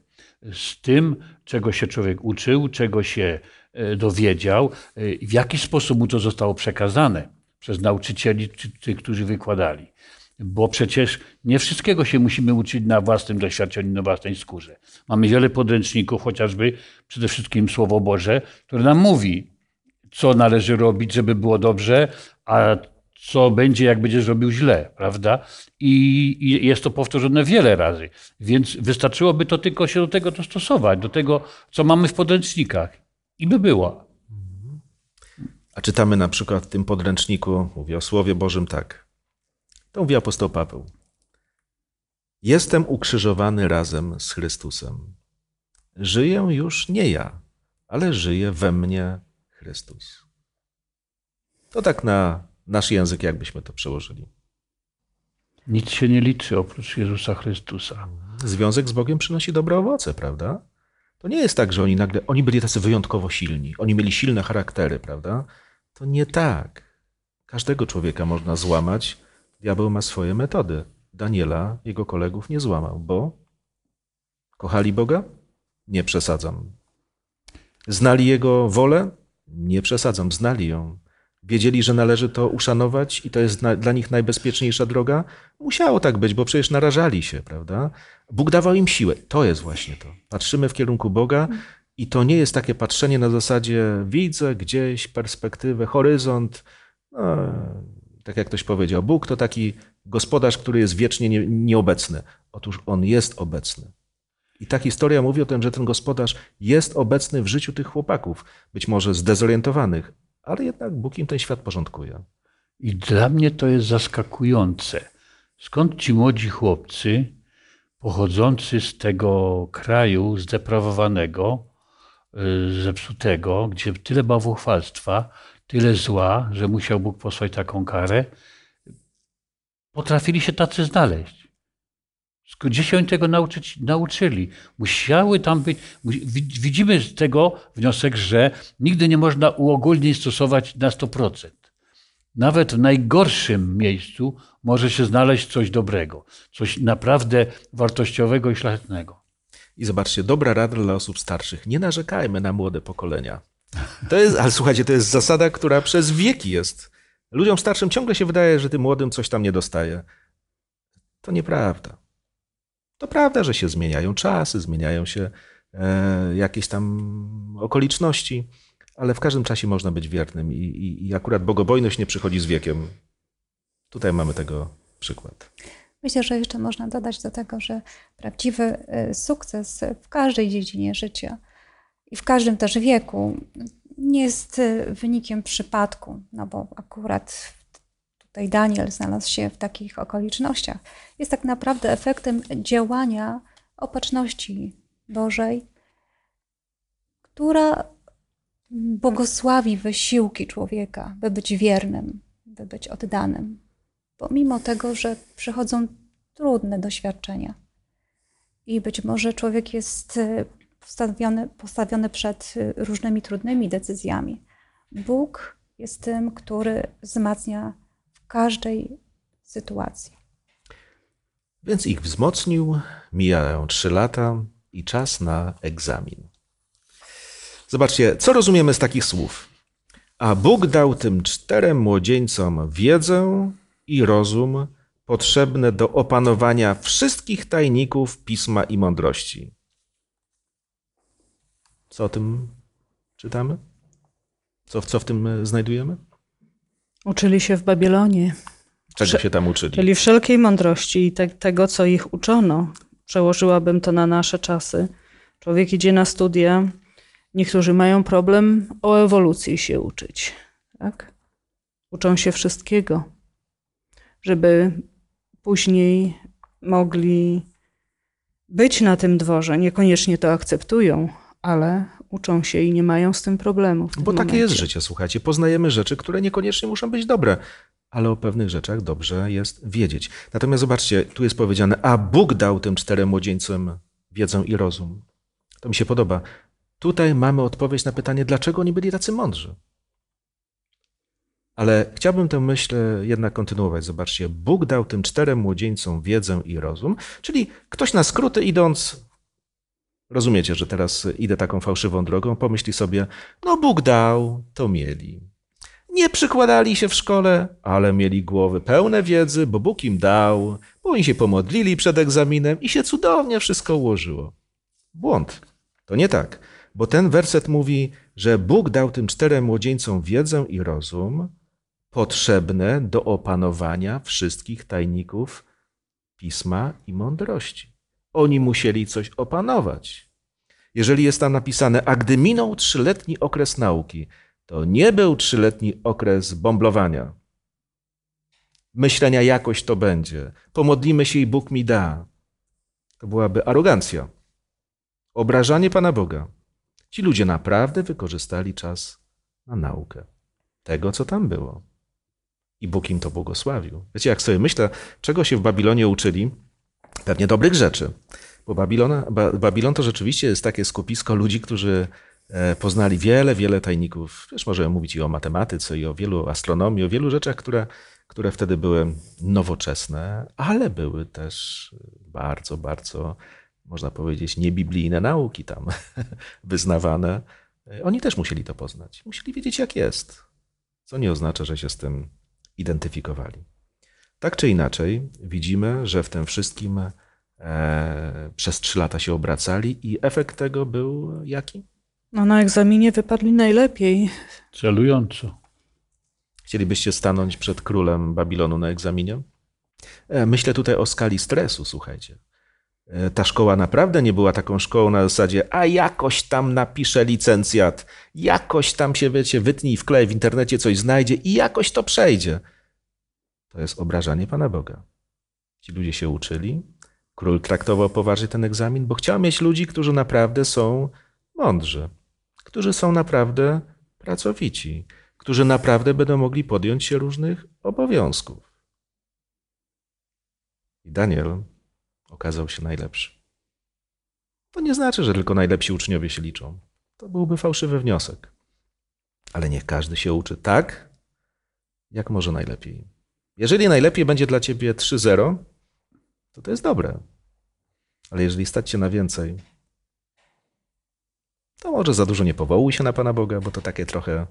z tym, czego się człowiek uczył, czego się e, dowiedział, e, w jaki sposób mu to zostało przekazane przez nauczycieli czy tych, którzy wykładali. Bo przecież nie wszystkiego się musimy uczyć na własnym doświadczeniu, na własnej skórze. Mamy wiele podręczników, chociażby przede wszystkim Słowo Boże, które nam mówi, co należy robić, żeby było dobrze, a co będzie, jak będziesz robił źle, prawda? I, jest to powtórzone wiele razy. Więc wystarczyłoby to tylko się do tego dostosować, do tego, co mamy w podręcznikach. I by było. A czytamy na przykład w tym podręczniku, mówię o Słowie Bożym tak. To mówi apostoł Paweł. Jestem ukrzyżowany razem z Chrystusem. Żyję już nie ja, ale żyje we mnie Chrystus. To tak na nasz język, jakbyśmy to przełożyli. Nic się nie liczy oprócz Jezusa Chrystusa. Związek z Bogiem przynosi dobre owoce, prawda? To nie jest tak, że oni nagle, oni byli tacy wyjątkowo silni, oni mieli silne charaktery, prawda? To nie tak. Każdego człowieka można złamać. Diabeł ma swoje metody. Daniela, jego kolegów nie złamał, bo kochali Boga? Nie przesadzam. Znali Jego wolę? Nie przesadzam, znali ją. Wiedzieli, że należy to uszanować i to jest dla nich najbezpieczniejsza droga? Musiało tak być, bo przecież narażali się, prawda? Bóg dawał im siłę. To jest właśnie to. Patrzymy w kierunku Boga i to nie jest takie patrzenie na zasadzie widzę gdzieś perspektywę, horyzont. No, tak jak ktoś powiedział, Bóg to taki gospodarz, który jest wiecznie nie, nieobecny. Otóż on jest obecny. I ta historia mówi o tym, że ten gospodarz jest obecny w życiu tych chłopaków, być może zdezorientowanych, ale jednak Bóg im ten świat porządkuje. I dla mnie to jest zaskakujące. Skąd ci młodzi chłopcy, pochodzący z tego kraju zdeprawowanego, y, zepsutego, gdzie tyle bałwochwalstwa, tyle zła, że musiał Bóg posłać taką karę, potrafili się tacy znaleźć. Gdzie się oni tego nauczyć, nauczyli? Musiały tam być. Widzimy z tego wniosek, że nigdy nie można uogólnień stosować na 100%. Nawet w najgorszym miejscu może się znaleźć coś dobrego, coś naprawdę wartościowego i szlachetnego. I zobaczcie, dobra rada dla osób starszych. Nie narzekajmy na młode pokolenia. To jest, ale słuchajcie, to jest zasada, która przez wieki jest. Ludziom starszym ciągle się wydaje, że tym młodym coś tam nie dostaje. To nieprawda. To prawda, że się zmieniają czasy, zmieniają się e, jakieś tam okoliczności, ale w każdym czasie można być wiernym i, i, i akurat bogobojność nie przychodzi z wiekiem. Tutaj mamy tego przykład. Myślę, że jeszcze można dodać do tego, że prawdziwy e, sukces w każdej dziedzinie życia w każdym też wieku nie jest e, wynikiem przypadku, no bo akurat tutaj Daniel znalazł się w takich okolicznościach, jest tak naprawdę efektem działania opatrzności Bożej, która błogosławi wysiłki człowieka, by być wiernym, by być oddanym, pomimo tego, że przychodzą trudne doświadczenia. I być może człowiek jest e, postawiony, postawiony przed e, różnymi trudnymi decyzjami. Bóg jest tym, który wzmacnia w każdej sytuacji. Więc ich wzmocnił, mijają trzy lata i czas na egzamin. Zobaczcie, co rozumiemy z takich słów. A Bóg dał tym czterem młodzieńcom wiedzę i rozum potrzebne do opanowania wszystkich tajników pisma i mądrości. Co o tym czytamy? Co, co w tym znajdujemy? Uczyli się w Babilonie. Czego się tam uczyli? Czyli wszelkiej mądrości i te, tego, co ich uczono. Przełożyłabym to na nasze czasy. Człowiek idzie na studia, niektórzy mają problem o ewolucji się uczyć. Tak? Uczą się wszystkiego, żeby później mogli być na tym dworze. Niekoniecznie to akceptują, ale uczą się i nie mają z tym problemów. Bo takie momencie. jest życie, słuchajcie. Poznajemy rzeczy, które niekoniecznie muszą być dobre, ale o pewnych rzeczach dobrze jest wiedzieć. Natomiast zobaczcie, tu jest powiedziane, a Bóg dał tym czterem młodzieńcom wiedzę i rozum. To mi się podoba. Tutaj mamy odpowiedź na pytanie, dlaczego oni byli tacy mądrzy. Ale chciałbym tę myśl jednak kontynuować. Zobaczcie, Bóg dał tym czterem młodzieńcom wiedzę i rozum, czyli ktoś na skróty idąc, rozumiecie, że teraz idę taką fałszywą drogą, pomyśli sobie, no Bóg dał, to mieli. Nie przykładali się w szkole, ale mieli głowy pełne wiedzy, bo Bóg im dał, bo oni się pomodlili przed egzaminem i się cudownie wszystko ułożyło. Błąd. To nie tak, bo ten werset mówi, że Bóg dał tym czterem młodzieńcom wiedzę i rozum, potrzebne do opanowania wszystkich tajników pisma i mądrości. Oni musieli coś opanować. Jeżeli jest tam napisane, a gdy minął trzyletni okres nauki, to nie był trzyletni okres bomblowania. Myślenia jakoś to będzie. Pomodlimy się i Bóg mi da. To byłaby arogancja. Obrażanie Pana Boga. Ci ludzie naprawdę wykorzystali czas na naukę tego, co tam było. I Bóg im to błogosławił. Wiecie, jak sobie myślę, czego się w Babilonie uczyli? Pewnie dobrych rzeczy. Bo Babilon to rzeczywiście jest takie skupisko ludzi, którzy e, poznali wiele, wiele tajników. Wiesz, możemy mówić i o matematyce, i o wielu astronomii, o wielu rzeczach, które, które wtedy były nowoczesne, ale były też bardzo, bardzo, można powiedzieć, niebiblijne nauki tam wyznawane. Oni też musieli to poznać. Musieli wiedzieć, jak jest, co nie oznacza, że się z tym identyfikowali. Tak czy inaczej, widzimy, że w tym wszystkim e, przez trzy lata się obracali i efekt tego był jaki? No na egzaminie wypadli najlepiej. Celująco. Chcielibyście stanąć przed królem Babilonu na egzaminie? E, myślę tutaj o skali stresu, słuchajcie. E, ta szkoła naprawdę nie była taką szkołą na zasadzie, a jakoś tam napiszę licencjat, jakoś tam się, wiecie, wytnij, wklej w internecie coś znajdzie i jakoś to przejdzie. To jest obrażanie Pana Boga. Ci ludzie się uczyli, król traktował poważnie ten egzamin, bo chciał mieć ludzi, którzy naprawdę są mądrzy, którzy są naprawdę pracowici, którzy naprawdę będą mogli podjąć się różnych obowiązków. I Daniel okazał się najlepszy. To nie znaczy, że tylko najlepsi uczniowie się liczą. To byłby fałszywy wniosek. Ale niech każdy się uczy tak, jak może najlepiej. Jeżeli najlepiej będzie dla ciebie 3-0, to to jest dobre. Ale jeżeli stać się na więcej, to może za dużo nie powołuj się na Pana Boga, bo to takie trochę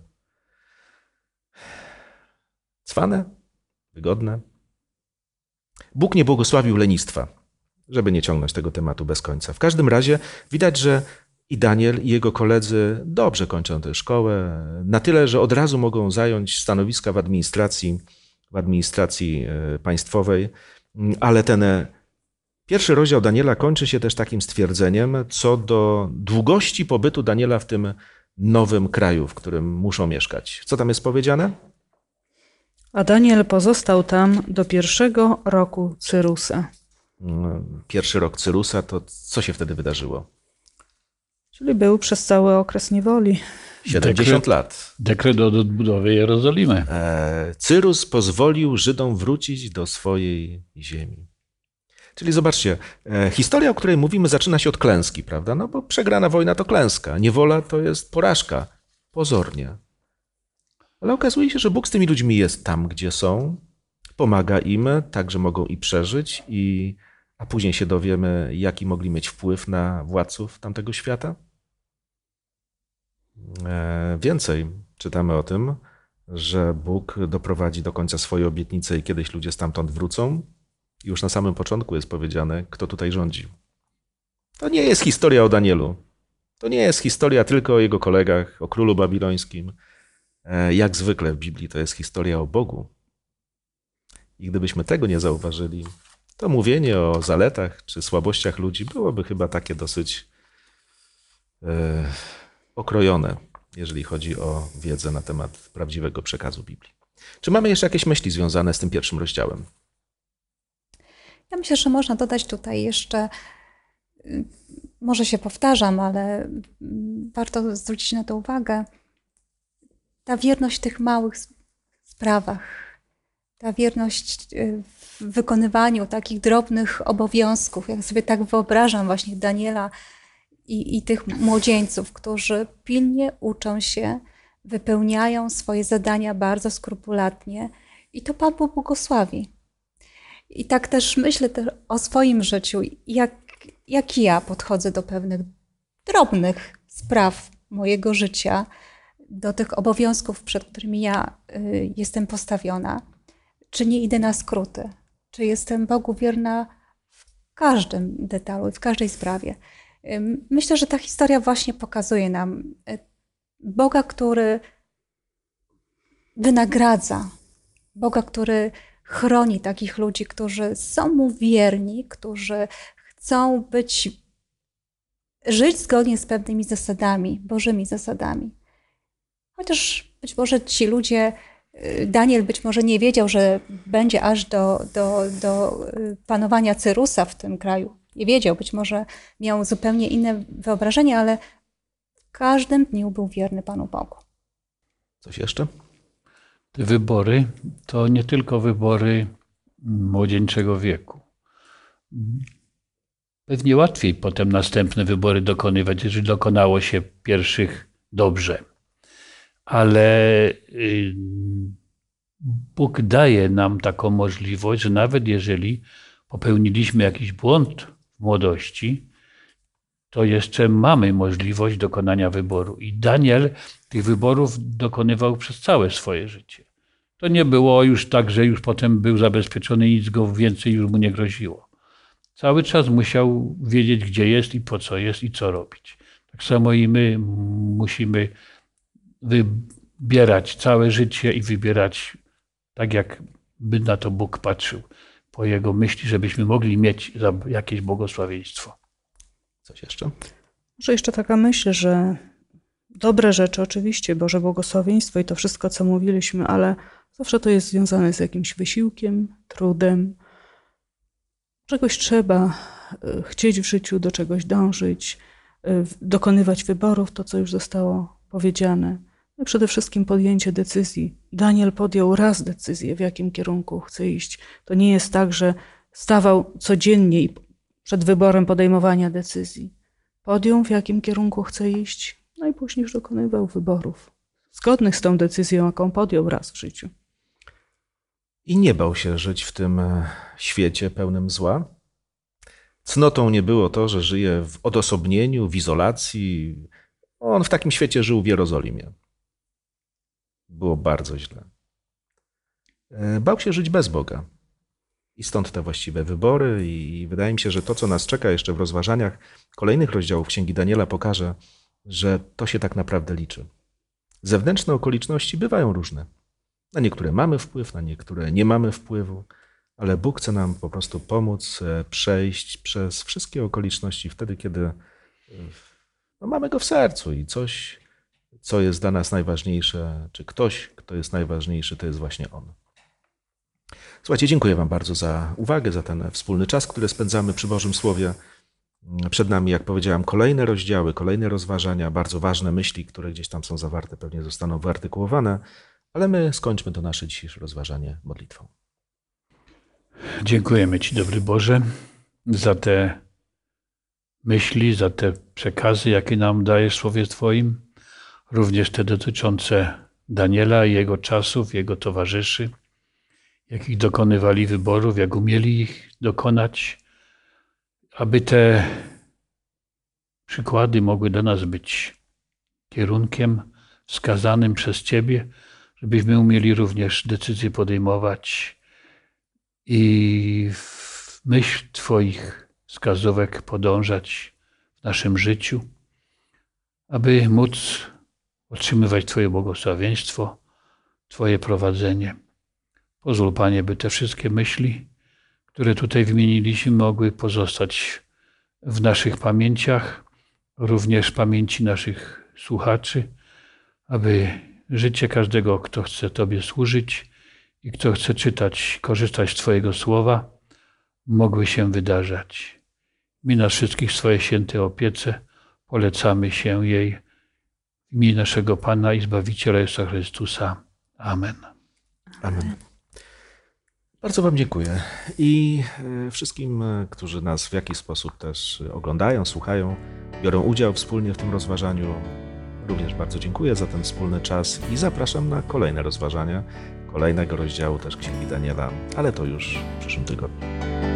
cwane, wygodne. Bóg nie błogosławił lenistwa, żeby nie ciągnąć tego tematu bez końca. W każdym razie widać, że i Daniel, i jego koledzy dobrze kończą tę szkołę, na tyle, że od razu mogą zająć stanowiska w administracji, w administracji e, państwowej, ale ten e, pierwszy rozdział Daniela kończy się też takim stwierdzeniem co do długości pobytu Daniela w tym nowym kraju, w którym muszą mieszkać. Co tam jest powiedziane? A Daniel pozostał tam do pierwszego roku Cyrusa. Pierwszy rok Cyrusa, to co się wtedy wydarzyło? Czyli był przez cały okres niewoli. 70 Dekret- lat. Dekret o odbudowie Jerozolimy. E, Cyrus pozwolił Żydom wrócić do swojej ziemi. Czyli zobaczcie, e, historia, o której mówimy, zaczyna się od klęski, prawda? No bo przegrana wojna to klęska, niewola to jest porażka. Pozornie. Ale okazuje się, że Bóg z tymi ludźmi jest tam, gdzie są, pomaga im, tak, że mogą i przeżyć, i, a później się dowiemy, jaki mogli mieć wpływ na władców tamtego świata. E, Więcej czytamy o tym, że Bóg doprowadzi do końca swoje obietnice i kiedyś ludzie stamtąd wrócą. Już na samym początku jest powiedziane, kto tutaj rządzi. To nie jest historia o Danielu. To nie jest historia tylko o jego kolegach, o królu babilońskim. E, Jak zwykle w Biblii to jest historia o Bogu. I gdybyśmy tego nie zauważyli, to mówienie o zaletach czy słabościach ludzi byłoby chyba takie dosyć e, okrojone, jeżeli chodzi o wiedzę na temat prawdziwego przekazu Biblii. Czy mamy jeszcze jakieś myśli związane z tym pierwszym rozdziałem? Ja myślę, że można dodać tutaj jeszcze, y, może się powtarzam, ale mm, warto zwrócić na to uwagę, ta wierność w tych małych sprawach, ta wierność y, w wykonywaniu takich drobnych obowiązków. Jak sobie tak wyobrażam właśnie Daniela i, i tych młodzieńców, którzy pilnie uczą się, wypełniają swoje zadania bardzo skrupulatnie i to Pan Bóg błogosławi. I tak też myślę też o swoim życiu, jak, jak ja podchodzę do pewnych drobnych spraw mojego życia, do tych obowiązków, przed którymi ja y, jestem postawiona. Czy nie idę na skróty? Czy jestem Bogu wierna w każdym detalu, w każdej sprawie? Myślę, że ta historia właśnie pokazuje nam y, Boga, który wynagradza, Boga, który chroni takich ludzi, którzy są mu wierni, którzy chcą być, żyć zgodnie z pewnymi zasadami, Bożymi zasadami. Chociaż być może ci ludzie, y, Daniel być może nie wiedział, że będzie aż do, do, do y, panowania Cyrusa w tym kraju. Nie wiedział, być może miał zupełnie inne wyobrażenie, ale w każdym dniu był wierny Panu Bogu. Coś jeszcze? Te wybory to nie tylko wybory młodzieńczego wieku. pewnie łatwiej potem następne wybory dokonywać, jeżeli dokonało się pierwszych dobrze. Ale y, Bóg daje nam taką możliwość, że nawet jeżeli popełniliśmy jakiś błąd młodości, to jeszcze mamy możliwość dokonania wyboru. I Daniel tych wyborów dokonywał przez całe swoje życie. To nie było już tak, że już potem był zabezpieczony i nic go więcej już mu nie groziło. Cały czas musiał wiedzieć, gdzie jest i po co jest i co robić. Tak samo i my musimy wybierać całe życie i wybierać tak, jak by na to Bóg patrzył po Jego myśli, żebyśmy mogli mieć jakieś błogosławieństwo. Coś jeszcze? Może jeszcze taka myśl, że dobre rzeczy oczywiście, Boże błogosławieństwo i to wszystko, co mówiliśmy, ale zawsze to jest związane z jakimś wysiłkiem, trudem. Czegoś trzeba e, chcieć w życiu, do czegoś dążyć, e, dokonywać wyborów, to co już zostało powiedziane. Przede wszystkim podjęcie decyzji. Daniel podjął raz decyzję, w jakim kierunku chce iść. To nie jest tak, że stawał codziennie przed wyborem podejmowania decyzji. Podjął, w jakim kierunku chce iść, no i później już dokonywał wyborów zgodnych z tą decyzją, jaką podjął raz w życiu. I nie bał się żyć w tym e, świecie pełnym zła. Cnotą nie było to, że żyje w odosobnieniu, w izolacji. On w takim świecie żył w Jerozolimie. Było bardzo źle. E, bał się żyć bez Boga. I stąd te właściwe wybory, i wydaje mi się, że to, co nas czeka jeszcze w rozważaniach kolejnych rozdziałów Księgi Daniela, pokaże, że to się tak naprawdę liczy. Zewnętrzne okoliczności bywają różne. Na niektóre mamy wpływ, na niektóre nie mamy wpływu, ale Bóg chce nam po prostu pomóc e, przejść przez wszystkie okoliczności wtedy, kiedy e, no, mamy go w sercu i coś, co jest dla nas najważniejsze, czy ktoś, kto jest najważniejszy, to jest właśnie On. Słuchajcie, dziękuję Wam bardzo za uwagę, za ten wspólny czas, który spędzamy przy Bożym Słowie. Przed nami, jak powiedziałem, kolejne rozdziały, kolejne rozważania, bardzo ważne myśli, które gdzieś tam są zawarte, pewnie zostaną wyartykułowane, ale my skończmy to nasze dzisiejsze rozważanie modlitwą. Dziękujemy Ci, dobry Boże, za te myśli, za te przekazy, jakie nam dajesz w Słowie Twoim, również te dotyczące Daniela i jego czasów, jego towarzyszy jakich dokonywali wyborów, jak umieli ich dokonać, aby te przykłady mogły dla nas być kierunkiem wskazanym przez Ciebie, żebyśmy umieli również decyzje podejmować i w myśl Twoich wskazówek podążać w naszym życiu, aby móc otrzymywać Twoje błogosławieństwo, Twoje prowadzenie. Pozwól, Panie, by te wszystkie myśli, które tutaj wymieniliśmy, mogły pozostać w naszych pamięciach, również pamięci naszych słuchaczy, aby życie każdego, kto chce Tobie służyć i kto chce czytać, korzystać z Twojego słowa, mogły się wydarzać. Mi nas wszystkich w swojej świętej opiece polecamy się jej w imieniu naszego Pana i Zbawiciela Jezusa Chrystusa. Amen. Amen. Bardzo Wam dziękuję i e, wszystkim, e, którzy nas w jakiś sposób też oglądają, słuchają, biorą udział wspólnie w tym rozważaniu. Również bardzo dziękuję za ten wspólny czas i zapraszam na kolejne rozważania, kolejnego rozdziału też Księgi Daniela, ale to już w przyszłym tygodniu.